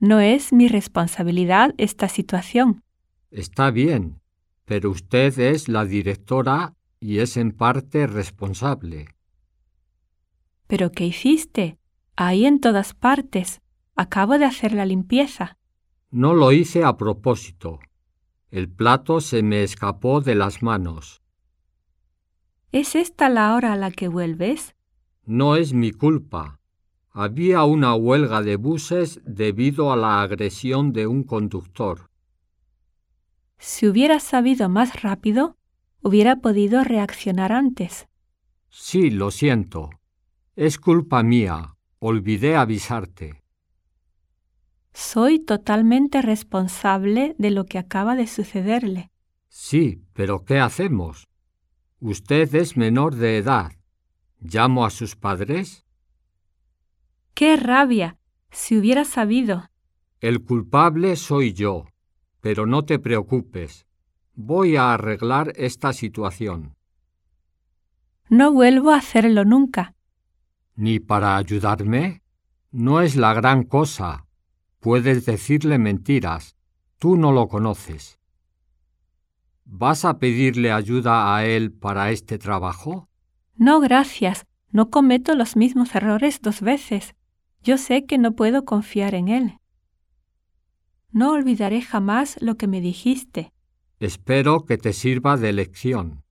No es mi responsabilidad esta situación. Está bien, pero usted es la directora y es en parte responsable. ¿Pero qué hiciste? Ahí en todas partes. Acabo de hacer la limpieza. No lo hice a propósito. El plato se me escapó de las manos. ¿Es esta la hora a la que vuelves? No es mi culpa. Había una huelga de buses debido a la agresión de un conductor. Si hubiera sabido más rápido, hubiera podido reaccionar antes. Sí, lo siento. Es culpa mía. Olvidé avisarte. Soy totalmente responsable de lo que acaba de sucederle. Sí, pero ¿qué hacemos? Usted es menor de edad. ¿Llamo a sus padres? ¡Qué rabia! Si hubiera sabido. El culpable soy yo. Pero no te preocupes. Voy a arreglar esta situación. No vuelvo a hacerlo nunca. ¿Ni para ayudarme? No es la gran cosa. Puedes decirle mentiras. Tú no lo conoces. ¿Vas a pedirle ayuda a él para este trabajo? No, gracias. No cometo los mismos errores dos veces. Yo sé que no puedo confiar en él. No olvidaré jamás lo que me dijiste. Espero que te sirva de lección.